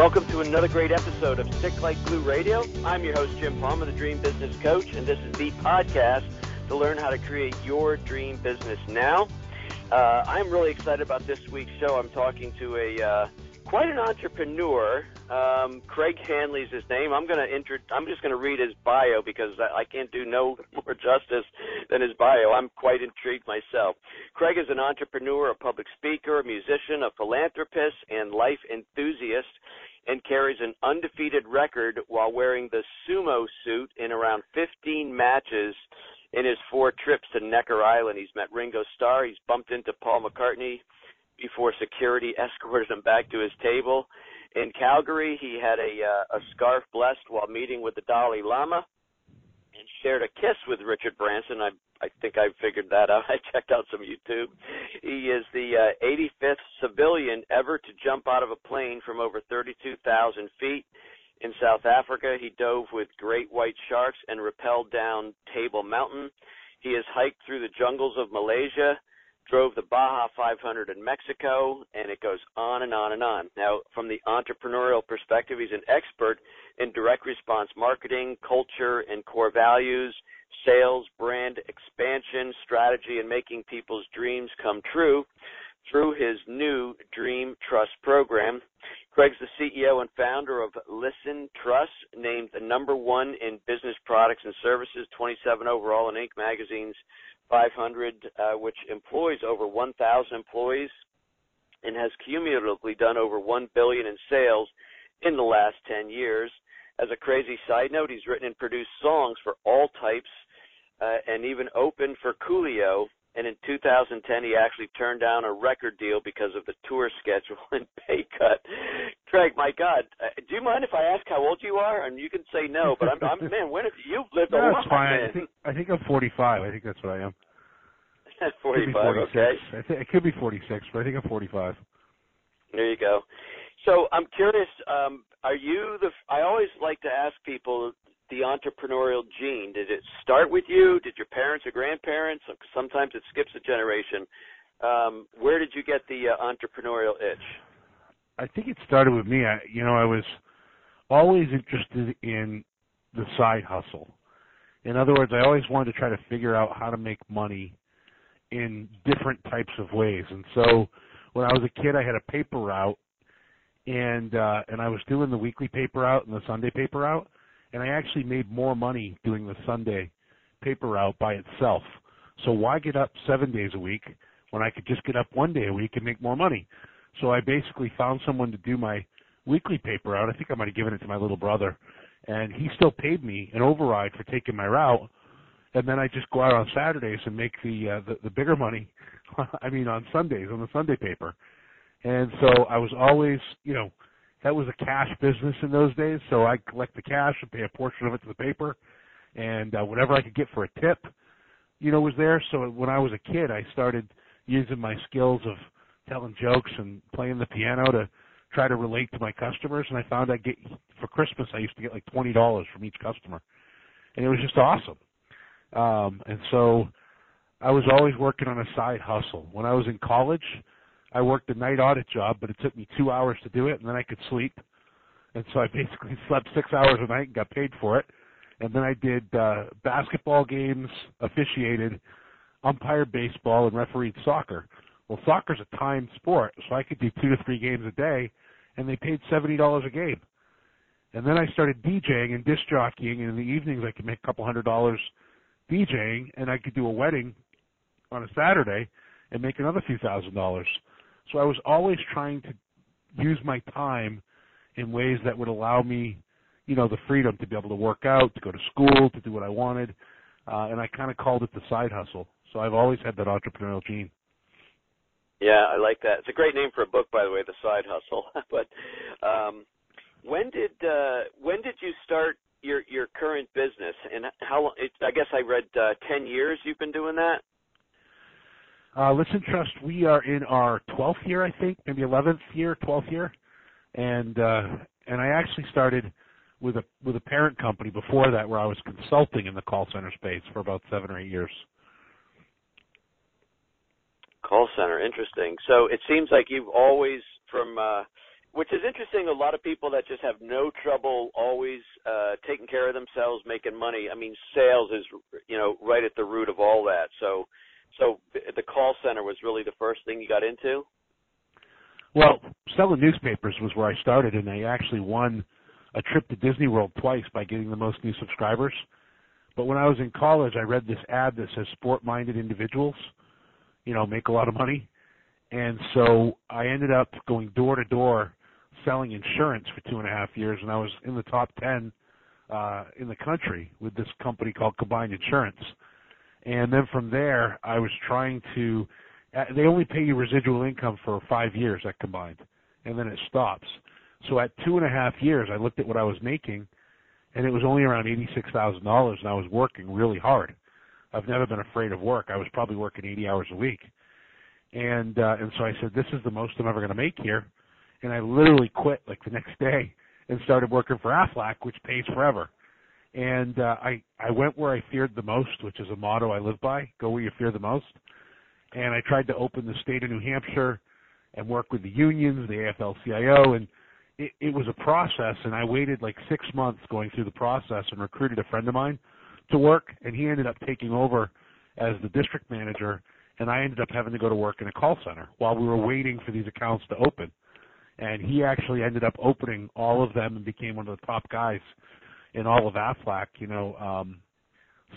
Welcome to another great episode of Stick Like Glue Radio. I'm your host, Jim Palmer, the Dream Business Coach, and this is the podcast to learn how to create your dream business now. Uh, I'm really excited about this week's show. I'm talking to a uh, quite an entrepreneur. Um, Craig Handley's his name. I'm gonna inter- I'm just gonna read his bio because I, I can't do no more justice than his bio. I'm quite intrigued myself. Craig is an entrepreneur, a public speaker, a musician, a philanthropist, and life enthusiast, and carries an undefeated record while wearing the sumo suit in around 15 matches in his four trips to Necker Island. He's met Ringo Starr. He's bumped into Paul McCartney before security escorted him back to his table. In Calgary, he had a uh, a scarf blessed while meeting with the Dalai Lama, and shared a kiss with Richard Branson. I I think I figured that out. I checked out some YouTube. He is the uh, 85th civilian ever to jump out of a plane from over 32,000 feet. In South Africa, he dove with great white sharks and rappelled down Table Mountain. He has hiked through the jungles of Malaysia drove the Baja 500 in Mexico, and it goes on and on and on. Now, from the entrepreneurial perspective, he's an expert in direct response marketing, culture, and core values, sales, brand expansion, strategy, and making people's dreams come true through his new Dream Trust program. Craig's the CEO and founder of Listen Trust, named the number one in business products and services, 27 overall in Inc. magazine's 500, uh, which employs over 1,000 employees and has cumulatively done over 1 billion in sales in the last 10 years. As a crazy side note, he's written and produced songs for all types uh, and even opened for Coolio. And in 2010, he actually turned down a record deal because of the tour schedule and pay cut. Craig, my God, uh, do you mind if I ask how old you are? And you can say no, but I'm, I'm man. When have you lived no, a lot? fine. Man. I think I think I'm 45. I think that's what I am. 45. Okay. I think it could be 46, but I think I'm 45. There you go. So I'm curious. Um, are you the? I always like to ask people the entrepreneurial gene. Did it start with you? Did your parents or grandparents? Sometimes it skips a generation. Um, where did you get the uh, entrepreneurial itch? I think it started with me. I, you know, I was always interested in the side hustle. In other words, I always wanted to try to figure out how to make money in different types of ways. And so when I was a kid, I had a paper route, and uh, and I was doing the weekly paper out and the Sunday paper out, and I actually made more money doing the Sunday paper out by itself. So why get up seven days a week when I could just get up one day a week and make more money? So I basically found someone to do my weekly paper out. I think I might have given it to my little brother, and he still paid me an override for taking my route and then I just go out on Saturdays and make the uh, the, the bigger money. I mean, on Sundays on the Sunday paper, and so I was always, you know, that was a cash business in those days. So I collect the cash and pay a portion of it to the paper, and uh, whatever I could get for a tip, you know, was there. So when I was a kid, I started using my skills of telling jokes and playing the piano to try to relate to my customers. And I found I get for Christmas I used to get like twenty dollars from each customer, and it was just awesome. Um, and so I was always working on a side hustle. When I was in college, I worked a night audit job, but it took me two hours to do it, and then I could sleep. And so I basically slept six hours a night and got paid for it. And then I did uh, basketball games, officiated, umpired baseball, and refereed soccer. Well, soccer's a timed sport, so I could do two to three games a day, and they paid seventy dollars a game. And then I started DJing and disc jockeying, and in the evenings I could make a couple hundred dollars DJing, and I could do a wedding on a Saturday and make another few thousand dollars. So I was always trying to use my time in ways that would allow me, you know, the freedom to be able to work out, to go to school, to do what I wanted, uh, and I kind of called it the side hustle. So I've always had that entrepreneurial gene. Yeah, I like that. It's a great name for a book, by the way, the side hustle. but um, when did uh, when did you start your your current business and how long? It, I guess I read uh, ten years. You've been doing that. Uh, ListenTrust, we are in our 12th year, I think, maybe 11th year, 12th year, and uh, and I actually started with a with a parent company before that, where I was consulting in the call center space for about seven or eight years. Call center, interesting. So it seems like you've always, from uh, which is interesting. A lot of people that just have no trouble always uh, taking care of themselves, making money. I mean, sales is you know right at the root of all that. So, so the call center was really the first thing you got into. Well, selling newspapers was where I started, and I actually won a trip to Disney World twice by getting the most new subscribers. But when I was in college, I read this ad that says sport-minded individuals, you know, make a lot of money. And so I ended up going door to door selling insurance for two and a half years, and I was in the top ten uh, in the country with this company called Combined Insurance. And then from there, I was trying to. Uh, they only pay you residual income for five years at Combined, and then it stops. So at two and a half years, I looked at what I was making, and it was only around eighty-six thousand dollars, and I was working really hard. I've never been afraid of work. I was probably working eighty hours a week, and uh, and so I said, this is the most I'm ever going to make here and I literally quit like the next day and started working for Aflac, which pays forever. And uh, I I went where I feared the most, which is a motto I live by: go where you fear the most. And I tried to open the state of New Hampshire and work with the unions, the AFL-CIO, and it, it was a process. And I waited like six months going through the process and recruited a friend of mine to work, and he ended up taking over as the district manager, and I ended up having to go to work in a call center while we were waiting for these accounts to open and he actually ended up opening all of them and became one of the top guys in all of Aflac, you know, um,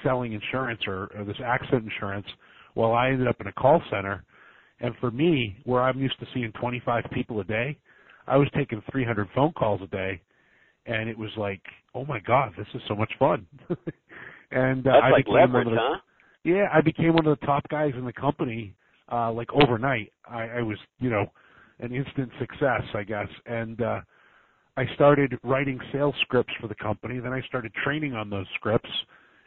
selling insurance or, or this accident insurance. While I ended up in a call center, and for me, where I'm used to seeing 25 people a day, I was taking 300 phone calls a day, and it was like, oh my god, this is so much fun. and uh, That's I like became leverage, one of the, huh? yeah, I became one of the top guys in the company, uh, like overnight. I, I was, you know, an instant success, I guess. And uh, I started writing sales scripts for the company. Then I started training on those scripts,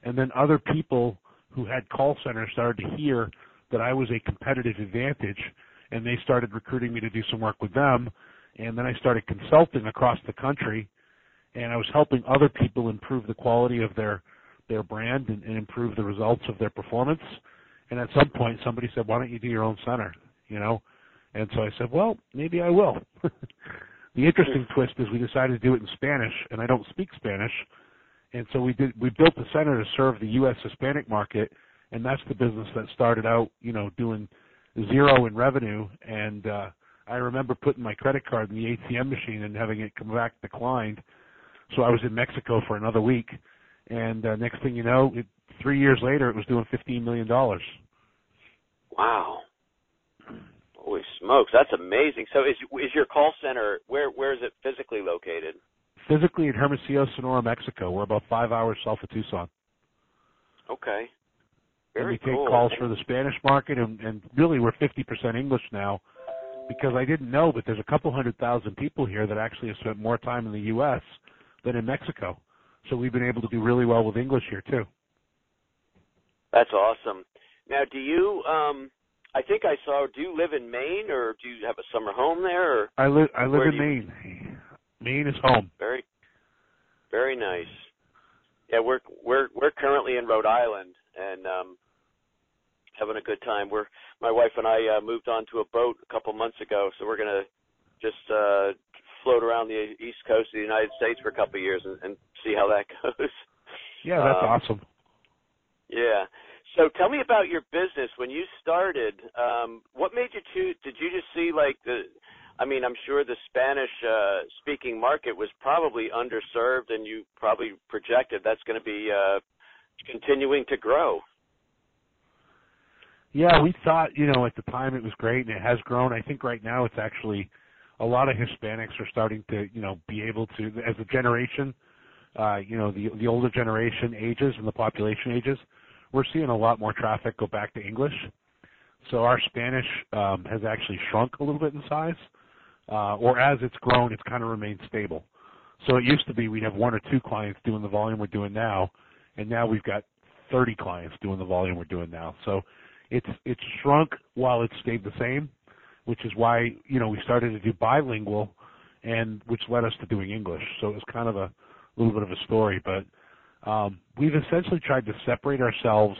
and then other people who had call centers started to hear that I was a competitive advantage, and they started recruiting me to do some work with them. And then I started consulting across the country, and I was helping other people improve the quality of their their brand and, and improve the results of their performance. And at some point, somebody said, "Why don't you do your own center?" You know, and so I said, well, maybe I will. the interesting twist is we decided to do it in Spanish, and I don't speak Spanish. And so we did. We built the center to serve the U.S. Hispanic market, and that's the business that started out, you know, doing zero in revenue. And uh, I remember putting my credit card in the ATM machine and having it come back declined. So I was in Mexico for another week, and uh, next thing you know, it, three years later, it was doing fifteen million dollars. Wow. Holy smokes, that's amazing. So is is your call center where where is it physically located? Physically in Hermosillo, Sonora, Mexico. We're about five hours south of Tucson. Okay. and Very we take calls for the Spanish market, and, and really we're 50% English now because I didn't know, but there's a couple hundred thousand people here that actually have spent more time in the U.S. than in Mexico. So we've been able to do really well with English here too. That's awesome. Now, do you um I think I saw do you live in Maine or do you have a summer home there or I live I live in you- Maine. Maine is home. very very nice. Yeah, we're we're we're currently in Rhode Island and um having a good time. We're my wife and I uh, moved onto a boat a couple months ago, so we're going to just uh float around the east coast of the United States for a couple of years and, and see how that goes. Yeah, that's Um, awesome. Yeah. So tell me about your business when you started. Um, what made you choose? Did you just see like the? I mean, I'm sure the Spanish uh, speaking market was probably underserved, and you probably projected that's going to be uh, continuing to grow. Yeah, we thought, you know, at the time it was great and it has grown. I think right now it's actually a lot of Hispanics are starting to, you know, be able to as a generation, uh, you know, the the older generation ages and the population ages, we're seeing a lot more traffic go back to English. So our Spanish um has actually shrunk a little bit in size. Uh or as it's grown, it's kind of remained stable. So it used to be we'd have one or two clients doing the volume we're doing now, and now we've got 30 clients doing the volume we're doing now. So it's it's shrunk while it's stayed the same, which is why you know we started to do bilingual, and which led us to doing English. So it was kind of a little bit of a story, but um, we've essentially tried to separate ourselves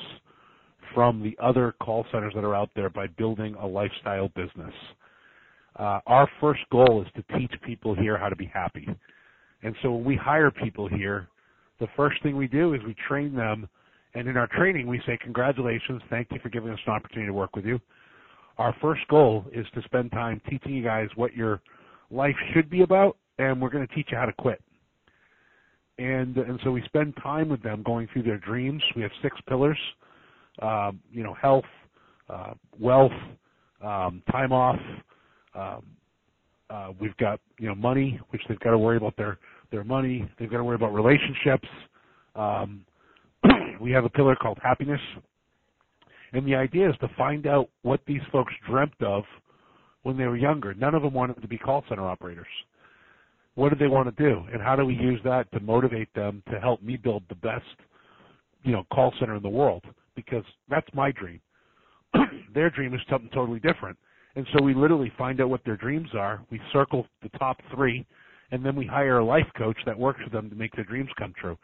from the other call centers that are out there by building a lifestyle business. uh, our first goal is to teach people here how to be happy. And so when we hire people here, the first thing we do is we train them. And in our training, we say, congratulations, thank you for giving us an opportunity to work with you. Our first goal is to spend time teaching you guys what your life should be about, and we're going to teach you how to quit. And and so we spend time with them going through their dreams. We have six pillars, um, you know, health, uh, wealth, um, time off. Um, uh, we've got you know money, which they've got to worry about their their money. They've got to worry about relationships. Um, we have a pillar called happiness, and the idea is to find out what these folks dreamt of when they were younger. None of them wanted to be call center operators. What do they want to do, and how do we use that to motivate them to help me build the best, you know, call center in the world? Because that's my dream. their dream is something totally different. And so we literally find out what their dreams are. We circle the top three, and then we hire a life coach that works with them to make their dreams come true.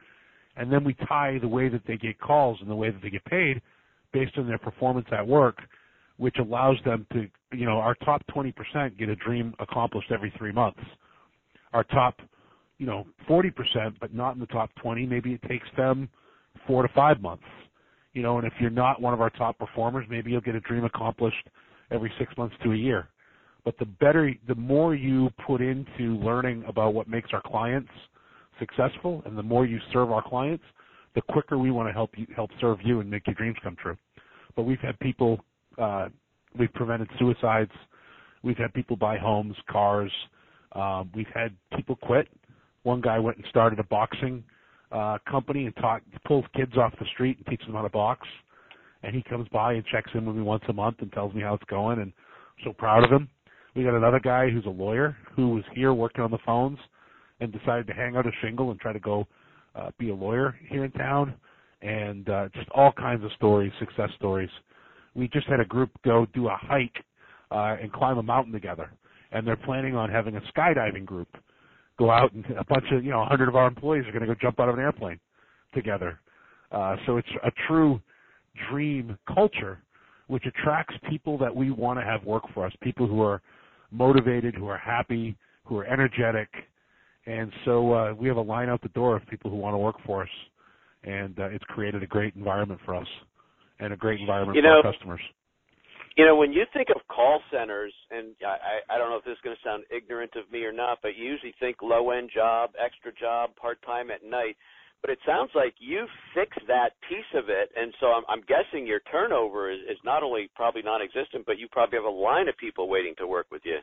And then we tie the way that they get calls and the way that they get paid based on their performance at work, which allows them to, you know, our top 20% get a dream accomplished every three months. Our top, you know, 40%, but not in the top 20, maybe it takes them four to five months. You know, and if you're not one of our top performers, maybe you'll get a dream accomplished every six months to a year. But the better, the more you put into learning about what makes our clients successful, and the more you serve our clients, the quicker we want to help you help serve you and make your dreams come true. But we've had people, uh, we've prevented suicides, we've had people buy homes, cars, um, we've had people quit. One guy went and started a boxing uh, company and taught pulls kids off the street and teaches them how to box and he comes by and checks in with me once a month and tells me how it's going and I'm so proud of him. We got another guy who's a lawyer who was here working on the phones and decided to hang out a shingle and try to go uh, be a lawyer here in town and uh, just all kinds of stories, success stories. We just had a group go do a hike uh, and climb a mountain together, and they're planning on having a skydiving group go out and a bunch of you know a hundred of our employees are going to go jump out of an airplane together. Uh, so it's a true dream culture, which attracts people that we want to have work for us, people who are motivated, who are happy, who are energetic. And so uh, we have a line out the door of people who want to work for us, and uh, it's created a great environment for us and a great environment you for know, our customers. You know, when you think of call centers, and I, I don't know if this is going to sound ignorant of me or not, but you usually think low end job, extra job, part time at night but it sounds like you fixed that piece of it, and so I'm, I'm guessing your turnover is, is not only probably non-existent, but you probably have a line of people waiting to work with you.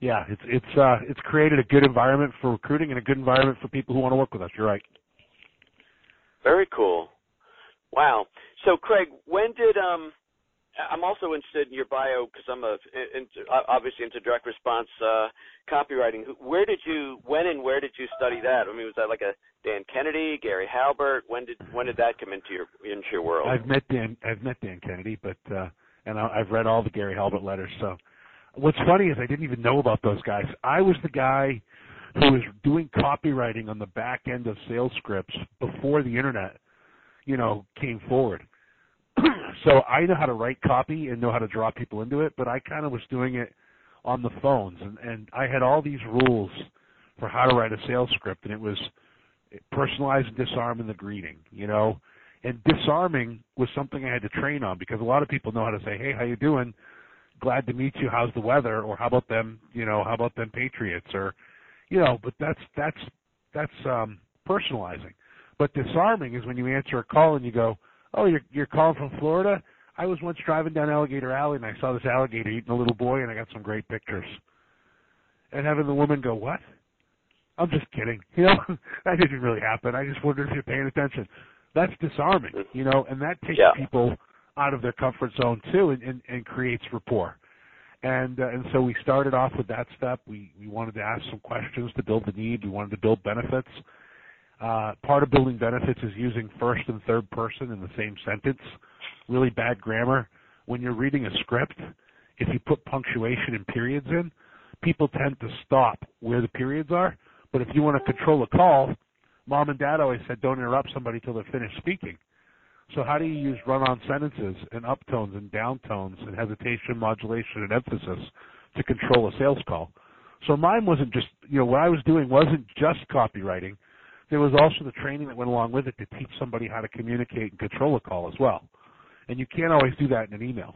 Yeah, it's it's uh, it's created a good environment for recruiting and a good environment for people who want to work with us. You're right. Very cool. Wow. So, Craig, when did um I'm also interested in your bio because I'm a obviously into direct response uh, copywriting. Where did you, when and where did you study that? I mean, was that like a Dan Kennedy, Gary Halbert? When did when did that come into your into your world? I've met Dan. I've met Dan Kennedy, but uh, and I, I've read all the Gary Halbert letters. So, what's funny is I didn't even know about those guys. I was the guy who was doing copywriting on the back end of sales scripts before the internet, you know, came forward so I know how to write copy and know how to draw people into it, but I kind of was doing it on the phones, and and I had all these rules for how to write a sales script, and it was personalize and disarm in the greeting, you know, and disarming was something I had to train on because a lot of people know how to say, hey, how you doing? Glad to meet you. How's the weather? Or how about them? You know, how about them Patriots? Or, you know, but that's that's that's um personalizing. But disarming is when you answer a call and you go, oh, you're you're calling from Florida? I was once driving down Alligator Alley and I saw this alligator eating a little boy, and I got some great pictures. And having the woman go, what? I'm just kidding. You know, that didn't really happen. I just wondered if you're paying attention. That's disarming, you know, and that takes yeah. people out of their comfort zone too, and, and, and creates rapport. And uh, and so we started off with that step. We we wanted to ask some questions to build the need. We wanted to build benefits. Uh, part of building benefits is using first and third person in the same sentence. Really bad grammar. When you're reading a script, if you put punctuation and periods in, people tend to stop where the periods are. But if you want to control a call, mom and dad always said don't interrupt somebody till they're finished speaking. So how do you use run-on sentences and uptones and downtones and hesitation, modulation, and emphasis to control a sales call? So mine wasn't just, you know, what I was doing wasn't just copywriting. There was also the training that went along with it to teach somebody how to communicate and control a call as well. And you can't always do that in an email.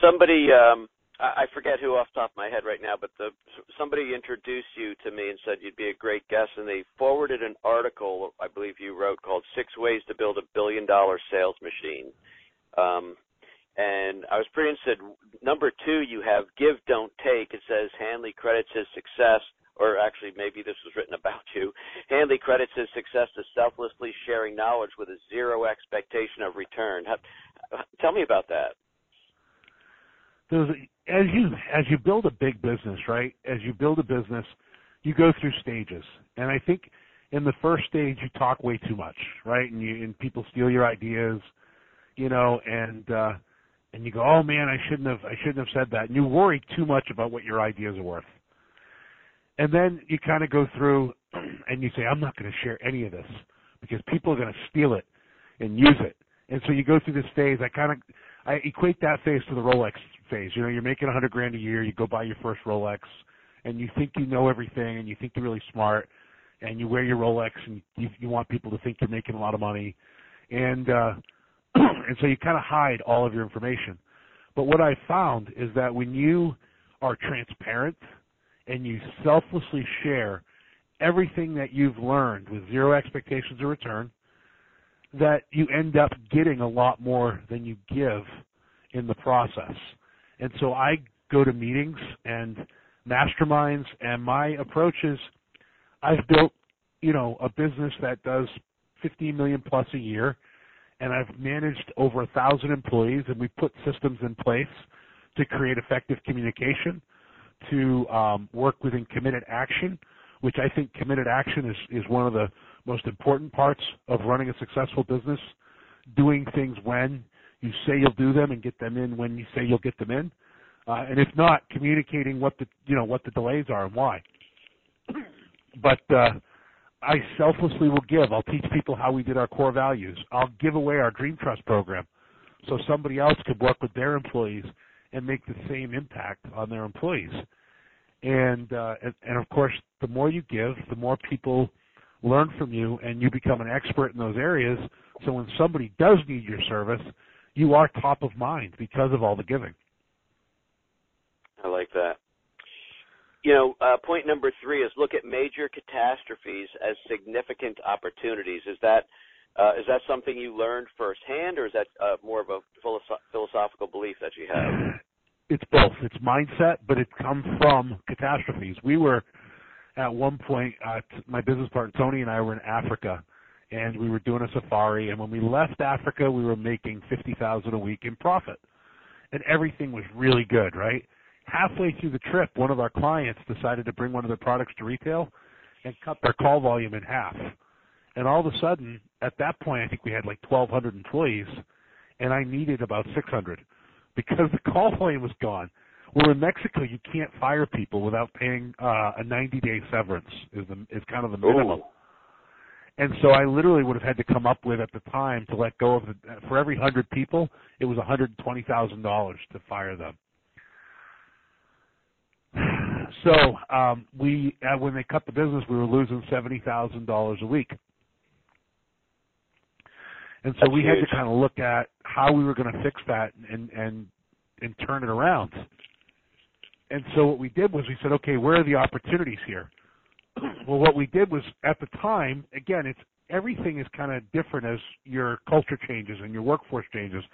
Somebody, um, I forget who off top of my head right now, but the somebody introduced you to me and said you'd be a great guest, and they forwarded an article I believe you wrote called Six Ways to Build a Billion Dollar Sales Machine. Um, and I was pretty interested. Number two, you have give, don't take. It says Handley credits his success, or actually maybe this was written about you. Handley credits his success to selflessly sharing knowledge with a zero expectation of return. Tell me about that as you as you build a big business, right? As you build a business, you go through stages, and I think in the first stage you talk way too much, right? And you and people steal your ideas, you know, and uh, and you go, oh man, I shouldn't have I shouldn't have said that, and you worry too much about what your ideas are worth. And then you kind of go through and you say, I'm not going to share any of this because people are going to steal it and use it. And so you go through this phase. I kind of I equate that phase to the Rolex phase. You know, you're making a hundred grand a year, you go buy your first Rolex, and you think you know everything, and you think you're really smart, and you wear your Rolex, and you, you want people to think you're making a lot of money, and uh, and so you kind of hide all of your information. But what I found is that when you are transparent and you selflessly share everything that you've learned with zero expectations of return, that you end up getting a lot more than you give in the process. And so I go to meetings and masterminds, and my approach is I've built, you know, a business that does 15 million plus a year, and I've managed over a thousand employees, and we put systems in place to create effective communication, to um, work within committed action, which I think committed action is, is one of the most important parts of running a successful business. Doing things when you say you'll do them and get them in when you say you'll get them in. Uh, and if not, communicating what the you know what the delays are and why. but uh, I selflessly will give. I'll teach people how we did our core values. I'll give away our Dream Trust program, so somebody else could work with their employees and make the same impact on their employees. And uh, and, and of course, the more you give, the more people learn from you, and you become an expert in those areas. So when somebody does need your service, you are top of mind because of all the giving. I like that. You know, uh, point number three is look at major catastrophes as significant opportunities. Is that uh, is that something you learned firsthand, or is that uh, more of a philosoph- philosophical belief that you have? It's both. It's mindset, but it comes from catastrophes. We were at one point, uh, my business partner Tony and I were in Africa, and we were doing a safari. And when we left Africa, we were making fifty thousand a week in profit, and everything was really good, right? Halfway through the trip, one of our clients decided to bring one of their products to retail and cut their call volume in half. And all of a sudden, at that point, I think we had like 1,200 employees, and I needed about 600 because the call volume was gone. Well, in Mexico, you can't fire people without paying uh, a 90-day severance. Is the is kind of the minimum. Ooh. And so I literally would have had to come up with at the time to let go of the, for every hundred people, it was $120,000 to fire them. So um, we, uh, when they cut the business, we were losing seventy thousand dollars a week, and so That's we huge. had to kind of look at how we were going to fix that and and and turn it around. And so what we did was we said, okay, where are the opportunities here? well, what we did was at the time, again, it's everything is kind of different as your culture changes and your workforce changes.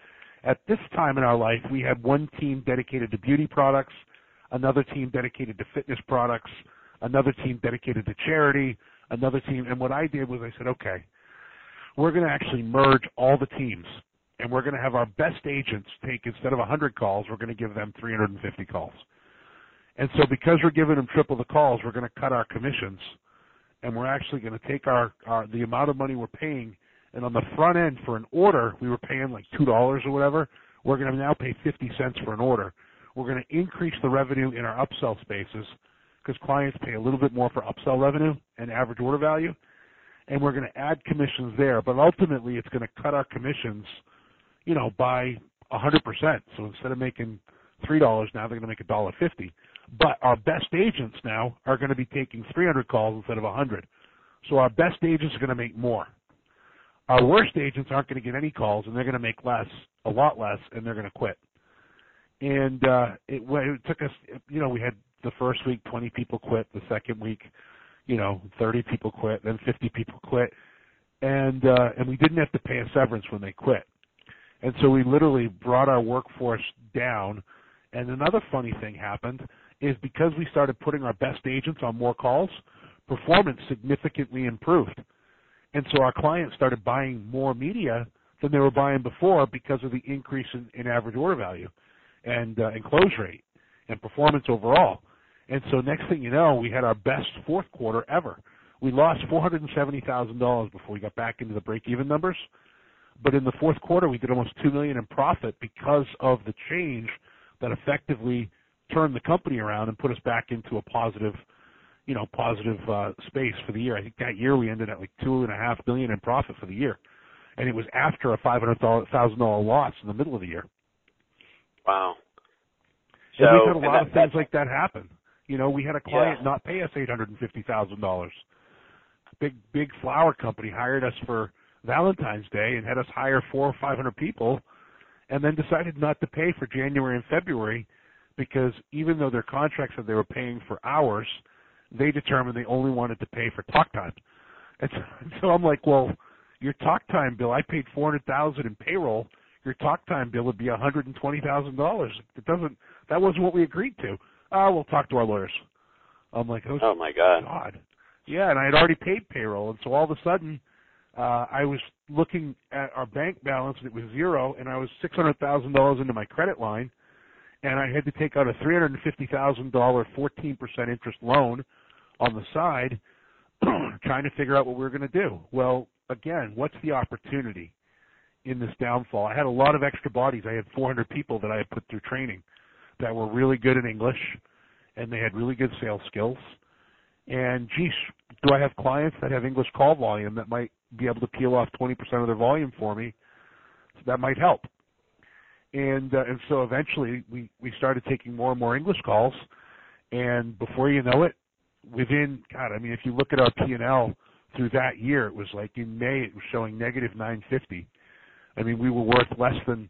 At this time in our life, we had one team dedicated to beauty products, another team dedicated to fitness products, another team dedicated to charity, another team. And what I did was I said, okay, we're going to actually merge all the teams and we're going to have our best agents take, instead of 100 calls, we're going to give them 350 calls. And so because we're giving them triple the calls, we're going to cut our commissions and we're actually going to take our, our the amount of money we're paying and on the front end for an order we were paying like two dollars or whatever we're going to now pay 50 cents for an order we're going to increase the revenue in our upsell spaces because clients pay a little bit more for upsell revenue and average order value and we're going to add commissions there. But ultimately, it's going to cut our commissions, you know, by a hundred percent. So instead of making three dollars now, they're going to make a dollar fifty. But our best agents now are going to be taking 300 calls instead of a 100. So our best agents are going to make more. Our worst agents aren't going to get any calls, and they're going to make less, a lot less, and they're going to quit. And uh, it, it took us, you know, we had the first week 20 people quit, the second week, you know, 30 people quit, then 50 people quit, and uh, and we didn't have to pay a severance when they quit. And so we literally brought our workforce down. And another funny thing happened is because we started putting our best agents on more calls, performance significantly improved. And so our clients started buying more media than they were buying before because of the increase in, in average order value and, uh, and close rate and performance overall. And so next thing you know, we had our best fourth quarter ever. We lost $470,000 before we got back into the break-even numbers. But in the fourth quarter, we did almost $2 million in profit because of the change that effectively turned the company around and put us back into a positive, you know, positive uh, space for the year. I think that year we ended at like two and a half million in profit for the year, and it was after a five hundred thousand dollar loss in the middle of the year. Wow. So, and we've had a lot that, of things like that happen. You know, we had a client yeah. not pay us eight hundred and fifty thousand dollars. Big big flower company hired us for Valentine's Day and had us hire four or five hundred people, and then decided not to pay for January and February because even though their contract said they were paying for hours, they determined they only wanted to pay for talk time. And so, and so I'm like, well, your talk time bill, I paid four hundred thousand in payroll. Your talk time bill would be hundred and twenty thousand dollars. It doesn't. That wasn't what we agreed to. Ah, uh, we'll talk to our lawyers. I'm like, oh, oh my god. God. Yeah, and I had already paid payroll, and so all of a sudden, uh, I was looking at our bank balance and it was zero, and I was six hundred thousand dollars into my credit line, and I had to take out a three hundred and fifty thousand dollar fourteen percent interest loan on the side, trying to figure out what we were going to do. Well, again, what's the opportunity in this downfall? I had a lot of extra bodies. I had 400 people that I had put through training that were really good in English, and they had really good sales skills. And geez, do I have clients that have English call volume that might be able to peel off 20% of their volume for me? So that might help and uh, and so eventually we we started taking more and more English calls, and before you know it, within God, I mean, if you look at our P and L through that year, it was like in May it was showing negative 950. I mean, we were worth less than,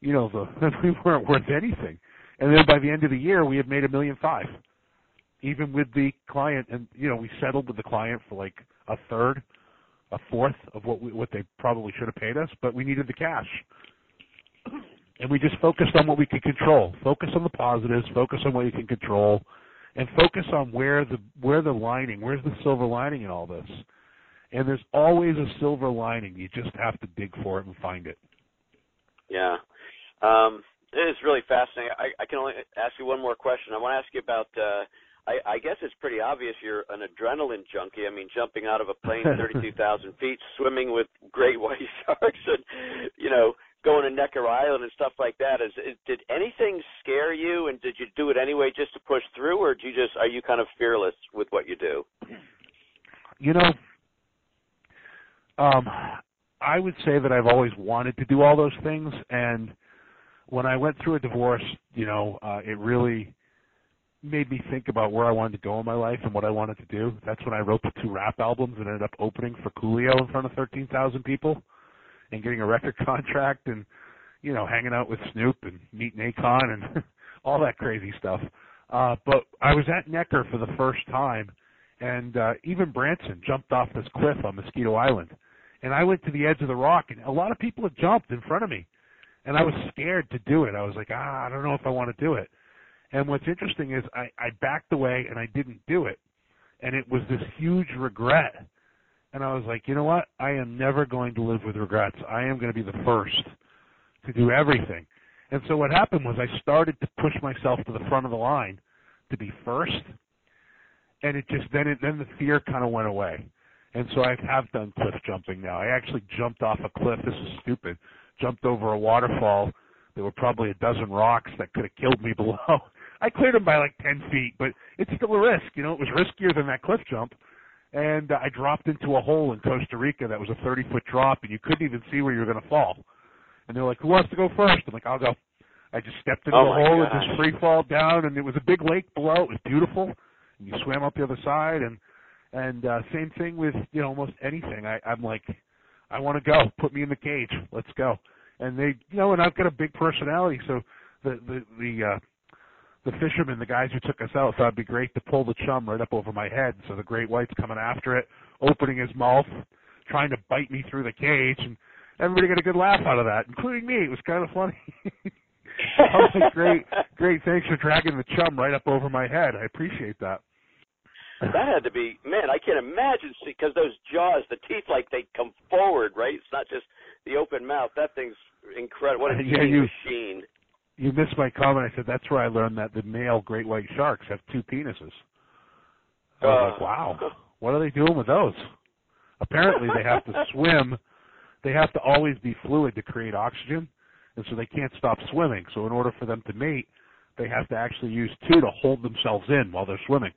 you know, the we weren't worth anything, and then by the end of the year we had made a million five, even with the client, and you know we settled with the client for like a third, a fourth of what we, what they probably should have paid us, but we needed the cash and we just focused on what we could control. Focus on the positives, focus on what you can control, and focus on where the where the lining, where's the silver lining in all this. And there's always a silver lining. You just have to dig for it and find it. Yeah. Um, it is really fascinating. I, I can only ask you one more question. I want to ask you about uh, I, I guess it's pretty obvious you're an adrenaline junkie. I mean, jumping out of a plane 32,000 feet, swimming with great white sharks, and you know, going to Necker Island and stuff like that. Is, is did anything scare you, and did you do it anyway just to push through, or do you just are you kind of fearless with what you do? You know, um, I would say that I've always wanted to do all those things, and when I went through a divorce, you know, uh, it really made me think about where I wanted to go in my life and what I wanted to do. That's when I wrote the two rap albums and ended up opening for Coolio in front of 13,000 people and getting a record contract and you know hanging out with Snoop and meeting Akon and all that crazy stuff. Uh, but I was at Necker for the first time, and uh, even Branson jumped off this cliff on Mosquito Island, and I went to the edge of the rock, and a lot of people had jumped in front of me, and I was scared to do it. I was like, ah, I don't know if I want to do it. And what's interesting is I, I backed away and I didn't do it, and it was this huge regret and I was like, you know what? I am never going to live with regrets. I am going to be the first to do everything. And so what happened was I started to push myself to the front of the line to be first, and it just then it, then the fear kind of went away. And so I have done cliff jumping now. I actually jumped off a cliff. This is stupid. Jumped over a waterfall. There were probably a dozen rocks that could have killed me below. I cleared them by like ten feet, but it's still a risk. You know, it was riskier than that cliff jump and uh, I dropped into a hole in Costa Rica that was a 30 foot drop, and you couldn't even see where you were going to fall. And they're like, "Who wants to go first? I'm like, "I'll go." I just stepped into Oh the hole gosh. and just free fall down, and it was a big lake below. It was beautiful, and you swam up the other side, and and uh, same thing with you know almost anything. I, I'm like, I want to go. Put me in the cage. Let's go. And they, you know, and I've got a big personality, so the the the uh, the fishermen, the guys who took us out, thought it'd be great to pull the chum right up over my head. So the great white's coming after it, opening his mouth, trying to bite me through the cage, and everybody got a good laugh out of that, including me. It was kind of funny. I was like, great, great. Thanks for dragging the chum right up over my head. I appreciate that. That had to be man. I can't imagine because those jaws, the teeth, like they come forward, right? It's not just the open mouth. That thing's incredible. What a Yeah, you- machine. You missed my comment. I said that's where I learned that the male great white sharks have two penises. I was like, Uh. wow, what are they doing with those? Apparently, they have to swim. They have to always be fluid to create oxygen, and so they can't stop swimming. So in order for them to mate, they have to actually use two to hold themselves in while they're swimming.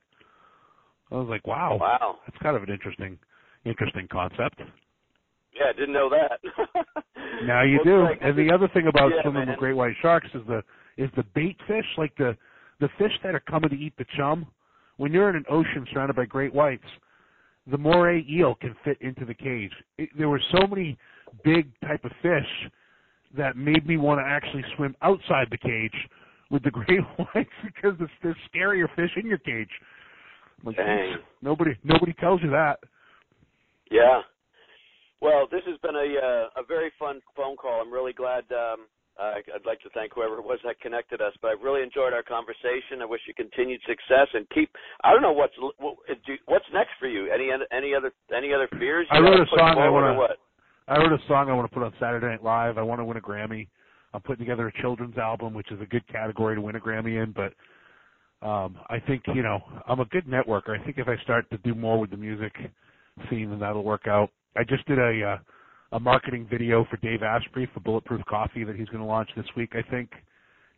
I was like, wow, oh, Wow. that's kind of an interesting, interesting concept. Yeah, I didn't know that. Now you Well, do. Craig, And the other thing about yeah, swimming man. with great white sharks is the is the bait fish, like the the fish that are coming to eat the chum. When you're in an ocean surrounded by great whites, the moray eel can fit into the cage. It, there were so many big type of fish that made me want to actually swim outside the cage with the great whites because there's, there's scarier fish in your cage. Like, Dang. nobody nobody tells you that. Yeah. Well, this has been a uh, a very fun phone call. I'm really glad. Um, I, I'd like to thank whoever it was that connected us, but I've really enjoyed our conversation. I wish you continued success and keep. I don't know what's what's next for you. Any any other any other fears? I You wrote a song I wanna- What? I wrote a song I want to put on Saturday Night Live. I want to win a Grammy. I'm putting together a children's album, which is a good category to win a Grammy in. But um, I think you know I'm a good networker. I think if I start to do more with the music scene, then that'll work out. I just did a uh, a marketing video for Dave Asprey for Bulletproof Coffee that he's going to launch this week, I think.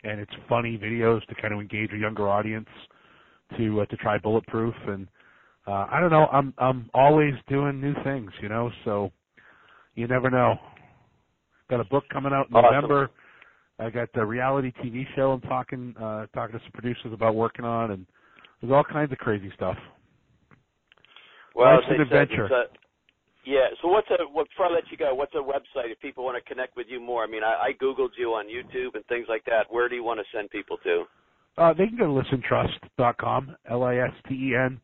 And it's funny videos to kind of engage a younger audience to uh, to try Bulletproof. And uh, I don't know, I'm I'm always doing new things, you know. So you never know. Got a book coming out in Awesome. November. I got the reality TV show I'm talking uh talking to some producers about working on and there's all kinds of crazy stuff. Well, Life's an adventure. it's yeah. So what's a what, before I let you go? What's a website if people want to connect with you more? I mean, I, I googled you on YouTube and things like that. Where do you want to send people to? Uh they can go to listentrust.com, L I S T E N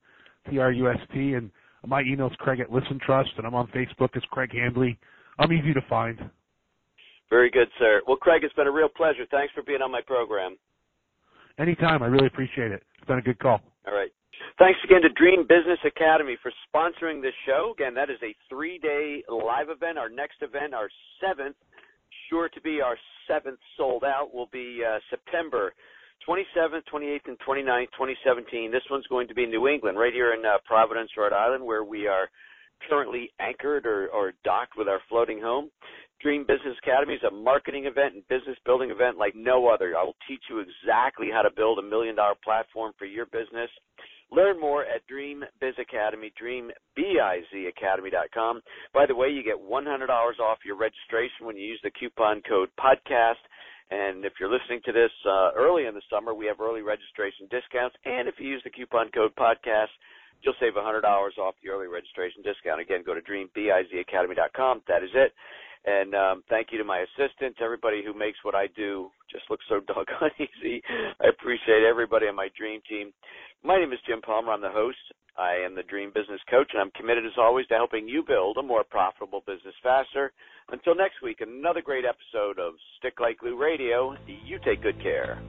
T R U S T and my email's Craig at listentrust and I'm on Facebook as Craig Handley. I'm easy to find. Very good, sir. Well, Craig, it's been a real pleasure. Thanks for being on my program. Anytime, I really appreciate it. It's been a good call. All right. Thanks again to Dream Business Academy for sponsoring this show. Again, that is a three day live event. Our next event, our seventh, sure to be our seventh sold out, will be uh, September 27th, 28th, and 29th, 2017. This one's going to be in New England, right here in uh, Providence, Rhode Island, where we are currently anchored or, or docked with our floating home. Dream Business Academy is a marketing event and business building event like no other. I will teach you exactly how to build a million dollar platform for your business. Learn more at Dream Biz Academy, dreambizacademy.com. By the way, you get $100 off your registration when you use the coupon code podcast. And if you're listening to this uh, early in the summer, we have early registration discounts. And if you use the coupon code podcast, you'll save $100 off the early registration discount. Again, go to dreambizacademy.com. That is it. And um, thank you to my assistants, everybody who makes what I do just look so doggone easy. I appreciate everybody on my dream team. My name is Jim Palmer. I'm the host. I am the Dream Business Coach, and I'm committed as always to helping you build a more profitable business faster. Until next week, another great episode of Stick Like Glue Radio. You take good care.